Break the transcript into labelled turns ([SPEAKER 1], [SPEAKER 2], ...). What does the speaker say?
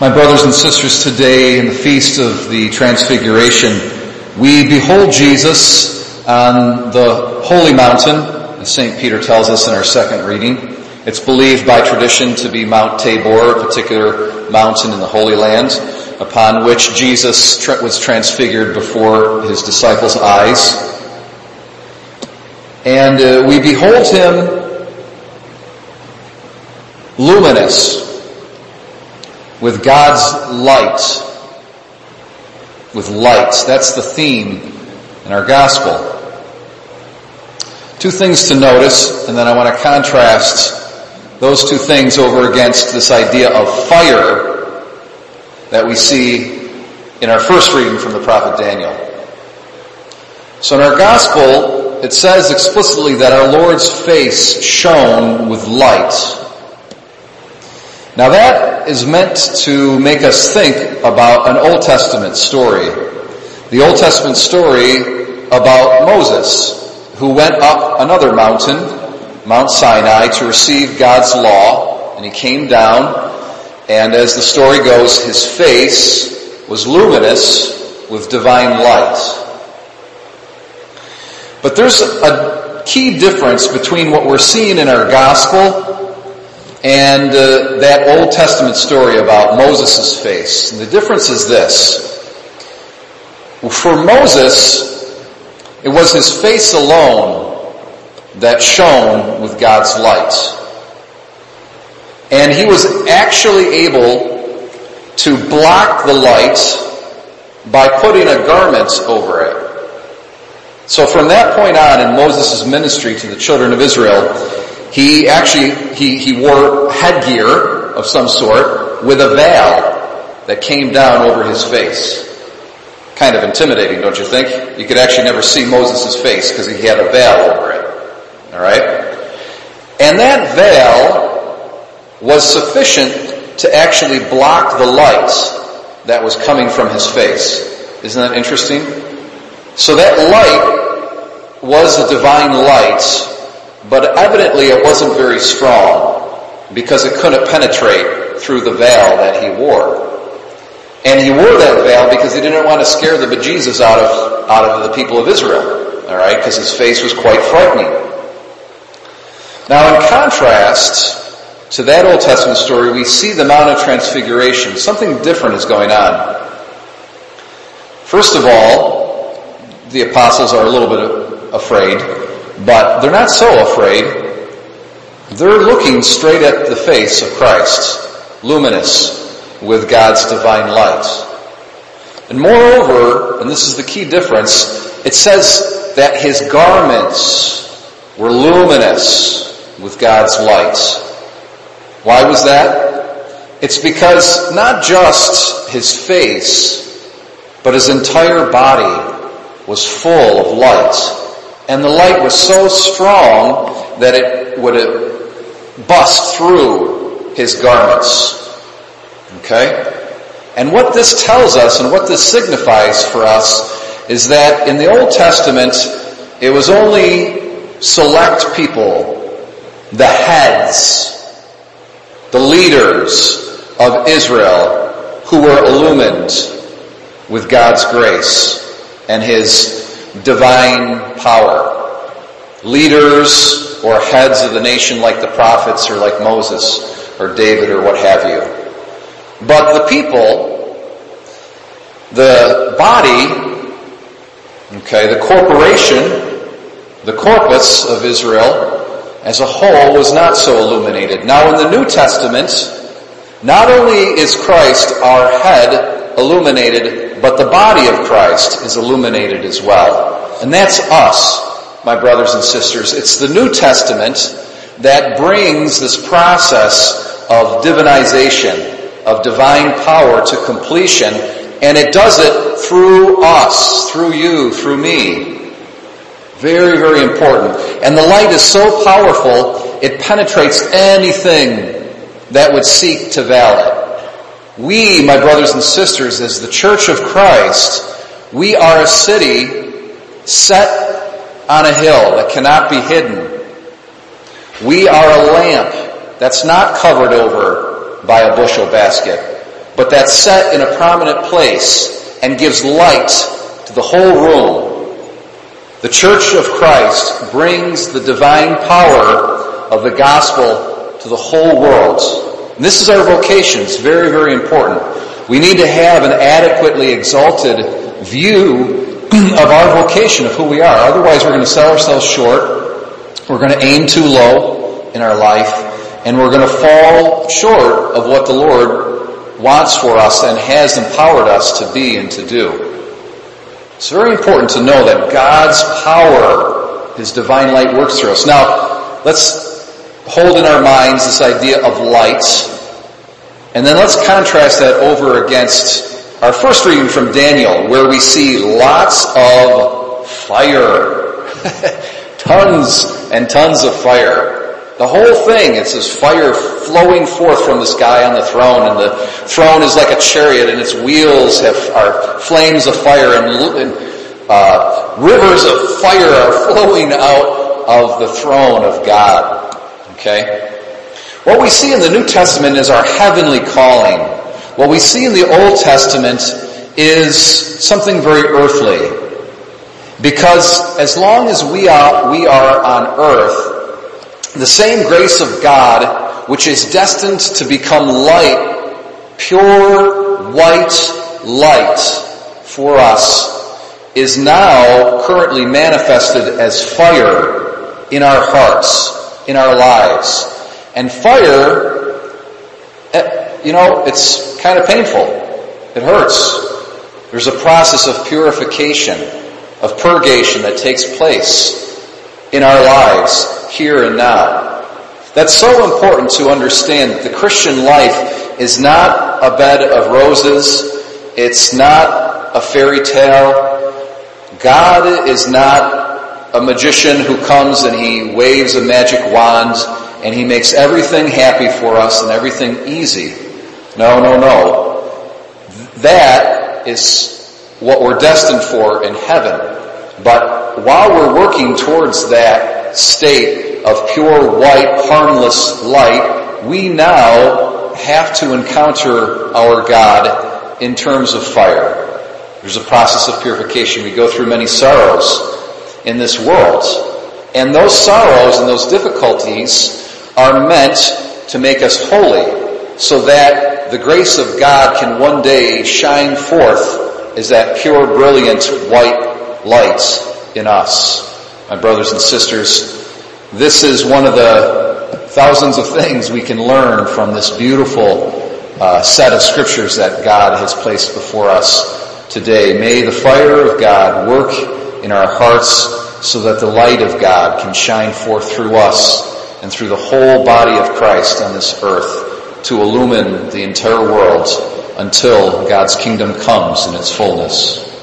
[SPEAKER 1] My brothers and sisters, today in the feast of the Transfiguration, we behold Jesus on the holy mountain, as St. Peter tells us in our second reading. It's believed by tradition to be Mount Tabor, a particular mountain in the Holy Land, upon which Jesus was transfigured before his disciples' eyes. And uh, we behold him luminous, with God's light. With light. That's the theme in our gospel. Two things to notice, and then I want to contrast those two things over against this idea of fire that we see in our first reading from the prophet Daniel. So in our gospel, it says explicitly that our Lord's face shone with light. Now that is meant to make us think about an Old Testament story. The Old Testament story about Moses, who went up another mountain, Mount Sinai, to receive God's law, and he came down, and as the story goes, his face was luminous with divine light. But there's a key difference between what we're seeing in our gospel and uh, that Old Testament story about Moses' face. And the difference is this. For Moses, it was his face alone that shone with God's light. And he was actually able to block the light by putting a garment over it. So from that point on in Moses' ministry to the children of Israel, he actually, he, he wore headgear of some sort with a veil that came down over his face. Kind of intimidating, don't you think? You could actually never see Moses' face because he had a veil over it. Alright? And that veil was sufficient to actually block the light that was coming from his face. Isn't that interesting? So that light was a divine light but evidently it wasn't very strong because it couldn't penetrate through the veil that he wore. And he wore that veil because he didn't want to scare the bejesus out of, out of the people of Israel. Alright, because his face was quite frightening. Now in contrast to that Old Testament story, we see the Mount of Transfiguration. Something different is going on. First of all, the apostles are a little bit afraid but they're not so afraid. They're looking straight at the face of Christ, luminous with God's divine light. And moreover, and this is the key difference, it says that his garments were luminous with God's light. Why was that? It's because not just his face, but his entire body was full of light and the light was so strong that it would uh, bust through his garments. Okay? And what this tells us and what this signifies for us is that in the Old Testament, it was only select people, the heads, the leaders of Israel who were illumined with God's grace and His divine power. Leaders or heads of the nation like the prophets or like Moses or David or what have you. But the people, the body, okay, the corporation, the corpus of Israel as a whole was not so illuminated. Now in the New Testament, not only is Christ our head illuminated, but the body of Christ is illuminated as well. And that's us, my brothers and sisters. It's the New Testament that brings this process of divinization, of divine power to completion, and it does it through us, through you, through me. Very, very important. And the light is so powerful, it penetrates anything that would seek to veil it. We, my brothers and sisters, as the Church of Christ, we are a city set on a hill that cannot be hidden. We are a lamp that's not covered over by a bushel basket. but that's set in a prominent place and gives light to the whole room. The Church of Christ brings the divine power of the gospel to the whole world. And this is our vocation. It's very, very important. We need to have an adequately exalted view of our vocation, of who we are. Otherwise, we're going to sell ourselves short. We're going to aim too low in our life, and we're going to fall short of what the Lord wants for us and has empowered us to be and to do. It's very important to know that God's power, His divine light works through us. Now, let's hold in our minds this idea of light, and then let's contrast that over against our first reading from Daniel, where we see lots of fire. tons and tons of fire. The whole thing, it's this fire flowing forth from the sky on the throne, and the throne is like a chariot, and its wheels have, are flames of fire, and, and uh, rivers of fire are flowing out of the throne of God. Okay? What we see in the New Testament is our heavenly calling. What we see in the Old Testament is something very earthly. Because as long as we are, we are on earth, the same grace of God, which is destined to become light, pure white light for us, is now currently manifested as fire in our hearts in our lives. And fire, eh, you know, it's kind of painful. It hurts. There's a process of purification, of purgation that takes place in our lives here and now. That's so important to understand the Christian life is not a bed of roses. It's not a fairy tale. God is not a magician who comes and he waves a magic wand and he makes everything happy for us and everything easy. No, no, no. That is what we're destined for in heaven. But while we're working towards that state of pure white, harmless light, we now have to encounter our God in terms of fire. There's a process of purification. We go through many sorrows in this world. And those sorrows and those difficulties are meant to make us holy so that the grace of God can one day shine forth as that pure, brilliant white light in us. My brothers and sisters, this is one of the thousands of things we can learn from this beautiful uh, set of scriptures that God has placed before us today. May the fire of God work in our hearts so that the light of God can shine forth through us and through the whole body of Christ on this earth to illumine the entire world until God's kingdom comes in its fullness.